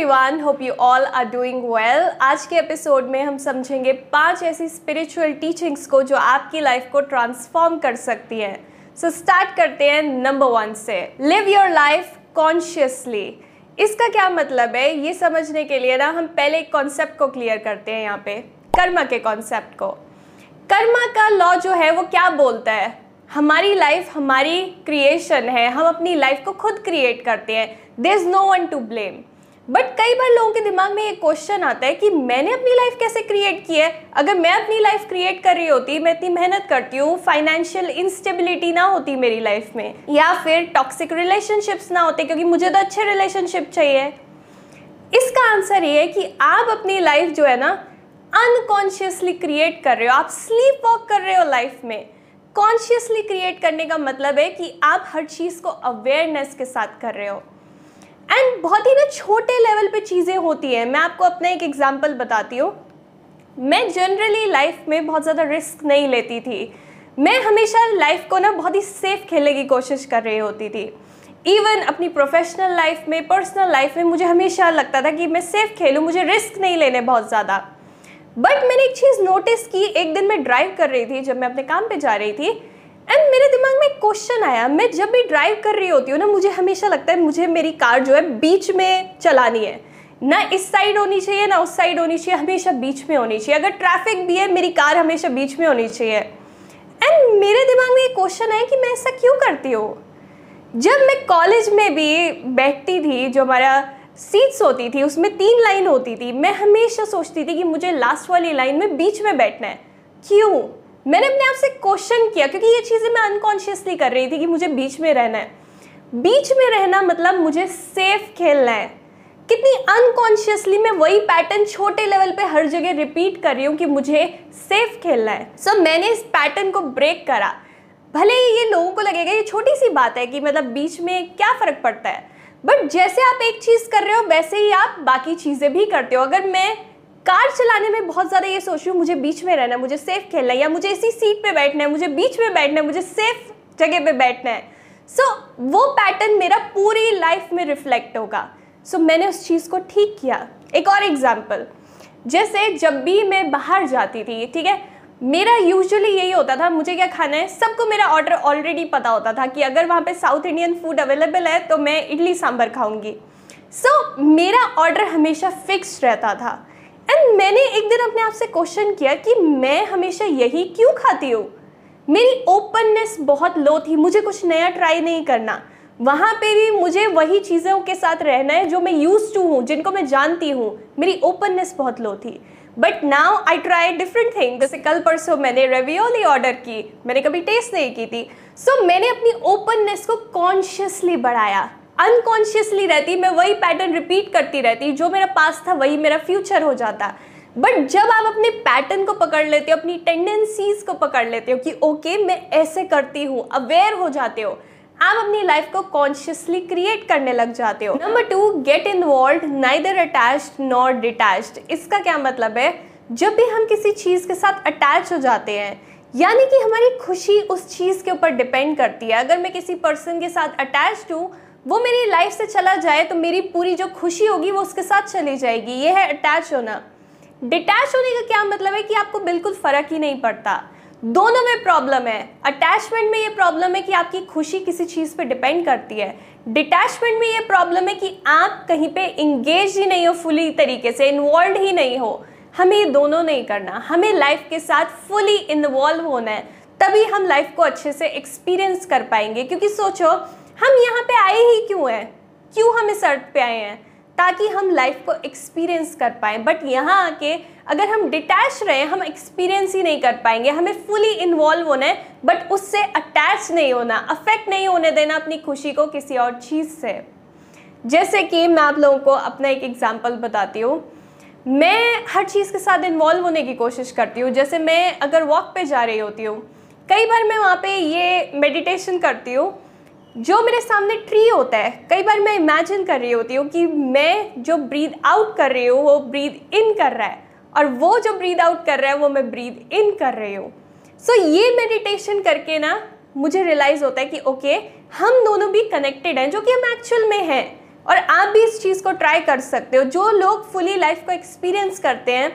Everyone hope you all are doing well आज के episode में हम समझेंगे पाँच ऐसी स्पिरिचुअल टीचिंग्स को जो आपकी लाइफ को ट्रांसफॉर्म कर सकती हैं। सो so, स्टार्ट करते हैं नंबर वन से। लिव योर लाइफ कॉन्शियसली इसका क्या मतलब है? ये समझने के लिए ना हम पहले एक कॉन्सेप्ट को क्लियर करते हैं यहाँ पे। कर्मा के कॉन्सेप्ट को। कर्मा का लॉ जो है वो क्या बोलता है? हमारी लाइफ हमारी क्रिएशन है। हम अपनी लाइफ को खुद क्रिएट करते हैं। There is no one to blame but कई बार लोगों के दिमाग में ये क्वेश्चन आता है कि मैंने अपनी लाइफ कैसे क्रिएट की है? अगर मैं अपनी लाइफ क्रिएट कर रही होती, मैं इतनी मेहनत करती हूँ फाइनेंशियल इंस्टेबिलिटी ना होती मेरी लाइफ में, या फिर टॉक्सिक रिलेशनशिप्स ना होते, क्योंकि मुझे तो अच्छे रिलेशनशिप चाहिए। इसका आंसर ये है कि आप अपनी लाइफ जो है ना अनकॉन्शियसली क्रिएट कर रहे हो। आप स्लीप वॉक कर रहे हो लाइफ में। कॉन्शियसली क्रिएट करने का मतलब है कि आप हर चीज़ को अवेयरनेस के साथ कर रहे हो। एंड बहुत ही ना छोटे लेवल पे चीज़ें होती हैं। मैं आपको अपना एक एग्जांपल बताती हूँ। मैं जनरली लाइफ में बहुत ज़्यादा रिस्क नहीं लेती थी। मैं हमेशा लाइफ को ना बहुत ही सेफ़ खेलने की कोशिश कर रही होती थी। इवन अपनी प्रोफेशनल लाइफ में पर्सनल लाइफ में मुझे हमेशा लगता था कि मैं सेफ़ खेलूँ, मुझे रिस्क नहीं लेने बहुत ज़्यादा। बट मैंने एक चीज़ नोटिस की, एक दिन मैं ड्राइव कर रही थी, जब मैं अपने काम पे जा रही थी एंड मेरे दिमाग में एक क्वेश्चन आया। मैं जब भी ड्राइव कर रही होती हूँ ना, मुझे हमेशा लगता है मुझे मेरी कार जो है बीच में चलानी है। ना इस साइड होनी चाहिए, ना उस साइड होनी चाहिए, हमेशा बीच में होनी चाहिए। अगर ट्रैफ़िक भी है, मेरी कार हमेशा बीच में होनी चाहिए। एंड मेरे दिमाग में एक क्वेश्चन है कि मैं ऐसा क्यों करती हूँ? जब मैं कॉलेज में भी बैठती थी, जो हमारा सीट्स होती थी, उसमें तीन लाइन होती थी, मैं हमेशा सोचती थी कि मुझे लास्ट वाली लाइन में बीच में बैठना है। क्यों? मैंने अपने आप से क्वेश्चन किया क्योंकि ये चीज़ें मैं अनकॉन्शियसली कर रही थी कि मुझे बीच में रहना है। बीच में रहना मतलब मुझे सेफ़ खेलना है। कितनी अनकॉन्शियसली मैं वही पैटर्न छोटे लेवल पे हर जगह रिपीट कर रही हूँ कि मुझे सेफ़ खेलना है। सो so, मैंने इस पैटर्न को ब्रेक करा। भले ही ये लोगों को लगेगा ये छोटी सी बात है कि मतलब बीच में क्या फ़र्क पड़ता है। बट जैसे आप एक चीज़ कर रहे हो वैसे ही आप बाकी चीज़ें भी करते हो। अगर मैं कार चलाने में बहुत ज़्यादा ये सोच रही हूँ मुझे बीच में रहना है मुझे सेफ़ खेलना है या मुझे इसी सीट पे बैठना है मुझे बीच में बैठना है मुझे सेफ़ जगह पे बैठना है। सो so, वो पैटर्न मेरा पूरी लाइफ में रिफ्लेक्ट होगा। सो so, मैंने उस चीज़ को ठीक किया। एक और एग्ज़ाम्पल जैसे जब भी मैं बाहर जाती थी ठीक है मेरा यूजुअली यही होता था मुझे क्या खाना है सबको मेरा ऑर्डर ऑलरेडी पता होता था कि अगर वहाँ पे साउथ इंडियन फ़ूड अवेलेबल है तो मैं इडली सांभर खाऊँगी। सो so, मेरा ऑर्डर हमेशा फिक्स रहता था। एंड मैंने एक दिन अपने आप से क्वेश्चन किया कि मैं हमेशा यही क्यों खाती हूँ? मेरी ओपननेस बहुत लो थी मुझे कुछ नया ट्राई नहीं करना। वहाँ पे भी मुझे वही चीज़ों के साथ रहना है जो मैं यूज़ टू हूँ जिनको मैं जानती हूँ। मेरी ओपननेस बहुत लो थी। But now I try different thing जैसे कल परसों मैंने रेवियोली ऑर्डर की मैंने कभी टेस्ट नहीं की थी। सो so, मैंने अपनी ओपननेस को कॉन्शियसली बढ़ाया। अनकॉन्शियसली रहती मैं वही पैटर्न रिपीट करती रहती जो मेरा पास था वही मेरा फ्यूचर हो जाता। बट जब आप अपने पैटर्न को पकड़ लेते हो अपनी टेंडेंसीज को पकड़ लेते हो कि ओके okay, मैं ऐसे करती हूँ अवेयर हो जाते हो आप अपनी लाइफ को कॉन्शियसली क्रिएट करने लग जाते हो। Number two get involve neither attached not detached इसका क्या मतलब है? जब भी हम किसी चीज़ के साथ अटैच हो जाते हैं यानी कि हमारी खुशी उस चीज़ के ऊपर डिपेंड करती है। अगर मैं किसी पर्सन के साथ अटैच्ड हूँ वो मेरी लाइफ से चला जाए तो मेरी पूरी जो खुशी होगी वो उसके साथ चली जाएगी। ये है अटैच होना। डिटैच होने का क्या मतलब है कि आपको बिल्कुल फ़र्क ही नहीं पड़ता। दोनों में प्रॉब्लम है। अटैचमेंट में ये प्रॉब्लम है कि आपकी खुशी किसी चीज़ पे डिपेंड करती है। डिटैचमेंट में ये प्रॉब्लम है कि आप कहीं पे इंगेज ही नहीं हो फुली तरीके से इन्वॉल्व ही नहीं हो। हमें ये दोनों नहीं करना। हमें लाइफ के साथ फुली इन्वॉल्व होना है। तभी हम लाइफ को अच्छे से एक्सपीरियंस कर पाएँगे। क्योंकि सोचो हम यहाँ पे आए ही क्यों हैं? क्यों हम इस अर्थ पे आए हैं? ताकि हम लाइफ को एक्सपीरियंस कर पाए। बट यहाँ आके अगर हम डिटैच रहे, हम एक्सपीरियंस ही नहीं कर पाएँगे। हमें फुली इन्वॉल्व होना है बट उससे अटैच नहीं होना अफेक्ट नहीं होने देना अपनी खुशी को किसी और चीज़ से। जैसे कि मैं आप लोगों को अपना एक एग्ज़ाम्पल बताती हूँ। मैं हर चीज़ के साथ इन्वॉल्व होने की कोशिश करती हूँ। जैसे मैं अगर वॉक पे जा रही होती हूँ, कई बार मैं वहाँ पे ये मेडिटेशन करती हूँ जो मेरे सामने ट्री होता है कई बार मैं इमेजिन कर रही होती हूँ कि मैं जो ब्रीद आउट कर रही हूँ वो ब्रीद इन कर रहा है और वो जो ब्रीद आउट कर रहा है वो मैं ब्रीद इन कर रही हूँ। सो so, ये मेडिटेशन करके ना मुझे रियलाइज़ होता है कि ओके okay, हम दोनों भी कनेक्टेड हैं जो कि हम एक्चुअल में हैं और आप भी इस चीज़ को ट्राई कर सकते हो। जो लोग फुली लाइफ को एक्सपीरियंस करते हैं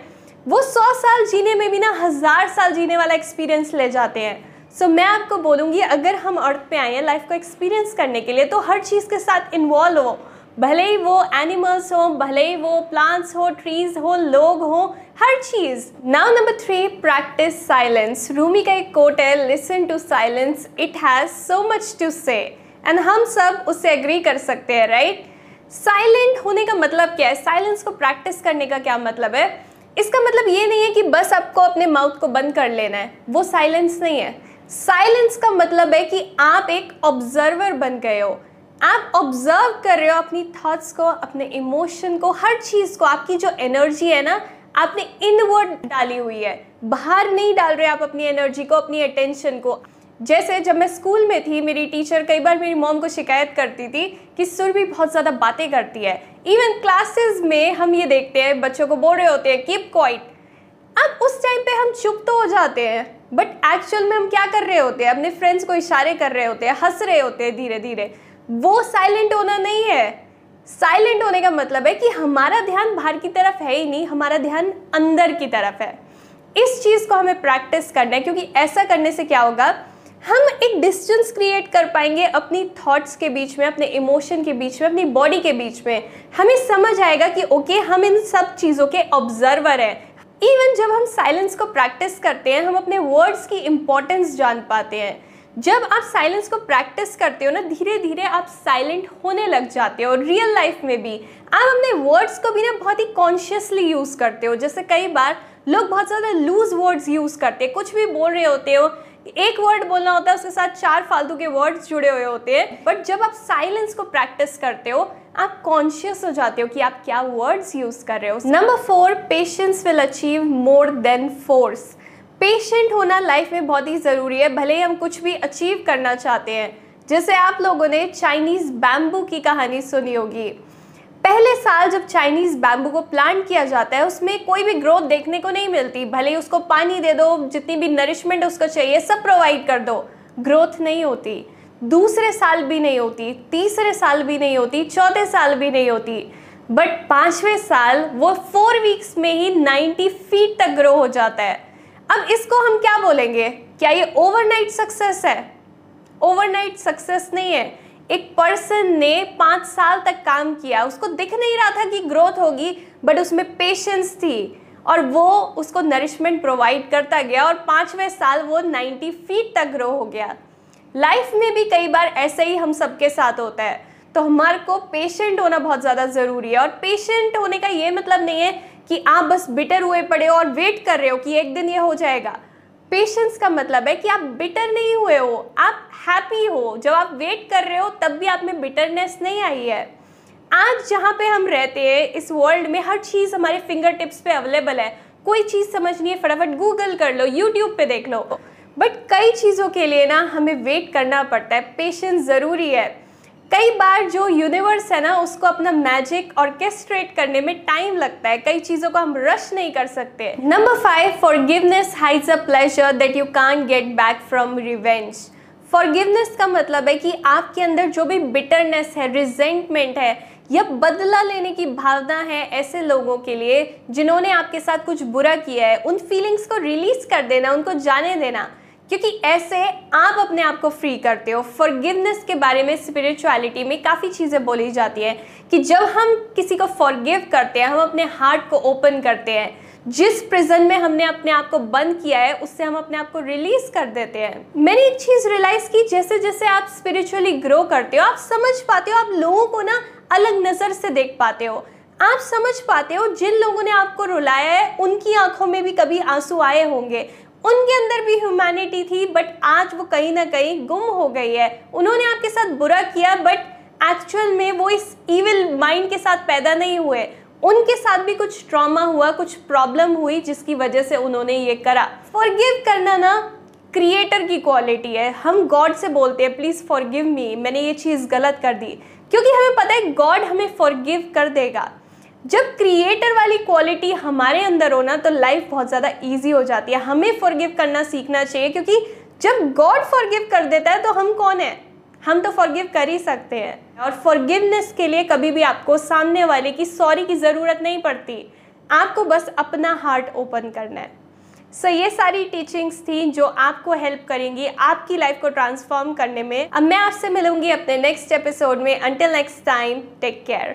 वो सौ साल जीने में भी ना हज़ार साल जीने वाला एक्सपीरियंस ले जाते हैं। सो so, मैं आपको बोलूँगी अगर हम अर्थ पे आए हैं लाइफ को एक्सपीरियंस करने के लिए तो हर चीज़ के साथ इन्वॉल्व हो। भले ही वो एनिमल्स हो भले ही वो प्लांट्स हो ट्रीज हो लोग हो हर चीज़। Now number three practice silence Rumi का एक कोट है listen to silence it has so much to say and हम सब उससे एग्री कर सकते हैं राइट साइलेंट होने का मतलब क्या है? साइलेंस को प्रैक्टिस करने का क्या मतलब है? इसका मतलब ये नहीं है कि बस आपको अपने माउथ को बंद कर लेना है। वो साइलेंस नहीं है। साइलेंस का मतलब है कि आप एक ऑब्जर्वर बन गए हो। आप ऑब्ज़र्व कर रहे हो अपनी थॉट्स को, अपने इमोशन को, हर चीज़ को। आपकी जो एनर्जी है ना, आपने इनवर्ड डाली हुई है। बाहर नहीं डाल रहे आप अपनी एनर्जी को, अपनी अटेंशन को। जैसे जब मैं स्कूल में थी, मेरी टीचर कई बार मेरी मॉम को शिकायत करती थी कि सुर भी बहुत ज़्यादा बातें करती है। इवन क्लासेस में हम ये देखते हैं, बच्चों को बोल रहे होते हैं कीप क्वाइट अब उस टाइम चुप तो हो जाते हैं। बट एक्चुअल में हम क्या कर रहे होते हैं? अपने फ्रेंड्स को इशारे कर रहे होते हैं, हंस रहे होते हैं धीरे धीरे वो साइलेंट होना नहीं है। साइलेंट होने का मतलब है कि हमारा ध्यान बाहर की तरफ़ है ही नहीं, हमारा ध्यान अंदर की तरफ़ है। इस चीज़ को हमें प्रैक्टिस करना है, क्योंकि ऐसा करने से क्या होगा? हम एक डिस्टेंस क्रिएट कर पाएँगे अपनी थॉट्स के बीच में, अपने इमोशन के बीच में, अपनी बॉडी के बीच में। हमें समझ आएगा कि ओके हम इन सब चीज़ों के ऑब्जर्वर हैं। इवन जब हम साइलेंस को प्रैक्टिस करते हैं, हम अपने वर्ड्स की इम्पोर्टेंस जान पाते हैं। जब आप साइलेंस को प्रैक्टिस करते हो ना धीरे धीरे आप साइलेंट होने लग जाते हो रियल लाइफ में भी। आप अपने वर्ड्स को भी ना बहुत ही कॉन्शियसली यूज़ करते हो। जैसे कई बार लोग बहुत ज़्यादा लूज वर्ड्स यूज़ करते हैं। कुछ भी बोल रहे होते हो एक वर्ड बोलना होता है, उसके साथ चार फालतू के वर्ड्स जुड़े हुए होते हैं। बट जब आप साइलेंस को प्रैक्टिस करते हो, आप कॉन्शियस हो जाते हो कि आप क्या वर्ड्स यूज़ कर रहे हो। Number four patience will achieve more than force patient होना लाइफ में बहुत ही ज़रूरी है, भले ही हम कुछ भी अचीव करना चाहते हैं। जैसे आप लोगों ने चाइनीज़ बैम्बू की कहानी सुनी होगी। पहले साल जब चाइनीज़ बैम्बू को प्लांट किया जाता है, उसमें कोई भी ग्रोथ देखने को नहीं मिलती। भले ही उसको पानी दे दो, जितनी भी नरिशमेंट उसको चाहिए, सब प्रोवाइड कर दो। ग्रोथ नहीं होती। दूसरे साल भी नहीं होती, तीसरे साल भी नहीं होती, चौथे साल भी नहीं होती। बट पाँचवें साल, वो फोर वीक्स में ही नाइन्टी फीट तक ग्रो हो जाता है। अब इसको हम क्या बोलेंगे? क्या ये ओवरनाइट सक्सेस है? ओवरनाइट सक्सेस नहीं है। एक पर्सन ने पाँच साल तक काम किया, उसको दिख नहीं रहा था कि ग्रोथ होगी बट उसमें पेशेंस थी और वो उसको नरिशमेंट प्रोवाइड करता गया और पाँचवें साल वो 90 फीट तक ग्रो हो गया। लाइफ में भी कई बार ऐसे ही हम सबके साथ होता है। तो हमारे को पेशेंट होना बहुत ज़्यादा ज़रूरी है और पेशेंट होने का ये मतलब नहीं है कि आप बस बिटर हुए पड़े हो और वेट कर रहे हो कि एक दिन ये हो जाएगा। पेशेंस का मतलब है कि आप बिटर नहीं हुए हो, आप हैप्पी हो। जब आप वेट कर रहे हो, तब भी आप में बिटरनेस नहीं आई है। आज जहाँ पे हम रहते हैं, इस वर्ल्ड में हर चीज़ हमारे फिंगर टिप्स पे अवेलेबल है। कोई चीज़ समझनी है, फटाफट गूगल कर लो यूट्यूब पे देख लो। बट कई चीज़ों के लिए ना, हमें वेट करना पड़ता है। पेशेंस ज़रूरी है। कई बार जो यूनिवर्स है ना, उसको अपना मैजिक ऑर्केस्ट्रेट करने में टाइम लगता है। कई चीज़ों को हम रश नहीं कर सकते। Number five forgiveness has a pleasure that you can get back from revenge forgiveness का मतलब है कि आपके अंदर जो भी बिटरनेस है रिजेंटमेंट है, या बदला लेने की भावना है ऐसे लोगों के लिए, जिन्होंने आपके साथ कुछ बुरा किया है, उन फीलिंग्स को रिलीज़ कर देना, उनको जाने देना। क्योंकि ऐसे आप अपने आप को फ्री करते हो। फॉरगिवनेस के बारे में स्पिरिचुअलिटी में काफ़ी चीज़ें बोली जाती हैं कि जब हम किसी को फॉरगिव करते हैं, हम अपने हार्ट को ओपन करते हैं, जिस प्रिजन में हमने अपने आप को बंद किया है, उससे हम अपने आप को रिलीज़ कर देते हैं। मैंने एक चीज़ रियलाइज़ की जैसे जैसे आप स्पिरिचुअली ग्रो करते हो, आप समझ पाते हो, आप लोगों को ना अलग नज़र से देख पाते हो। आप समझ पाते हो, जिन लोगों ने आपको रुलाया है, उनकी आँखों में भी कभी आँसू आए होंगे। उनके अंदर भी ह्यूमैनिटी थी बट आज वो कहीं ना कहीं गुम हो गई है। उन्होंने आपके साथ बुरा किया बट एक्चुअल में वो इस इविल माइंड के साथ पैदा नहीं हुए। उनके साथ भी कुछ ट्रॉमा हुआ, कुछ प्रॉब्लम हुई, जिसकी वजह से उन्होंने ये करा। फॉरगिव करना ना क्रिएटर की क्वालिटी है। हम गॉड से बोलते हैं प्लीज़ फॉरगिव मी मैंने ये चीज़ गलत कर दी। क्योंकि हमें पता है गॉड हमें फॉरगिव कर देगा। जब क्रिएटर वाली क्वालिटी हमारे अंदर हो ना तो लाइफ बहुत ज़्यादा ईजी हो जाती है। हमें फॉरगिव करना सीखना चाहिए क्योंकि जब गॉड फॉरगिव कर देता है तो हम कौन है? हम तो फॉरगिव कर ही सकते हैं। और फॉरगिवनेस के लिए कभी भी आपको सामने वाले की सॉरी की ज़रूरत नहीं पड़ती। आपको बस अपना हार्ट ओपन करना है। सो so, ये सारी टीचिंग्स थी जो आपको हेल्प करेंगी आपकी लाइफ को ट्रांसफॉर्म करने में। अब मैं आपसे मिलूँगी अपने नेक्स्ट एपिसोड में। Until next time take care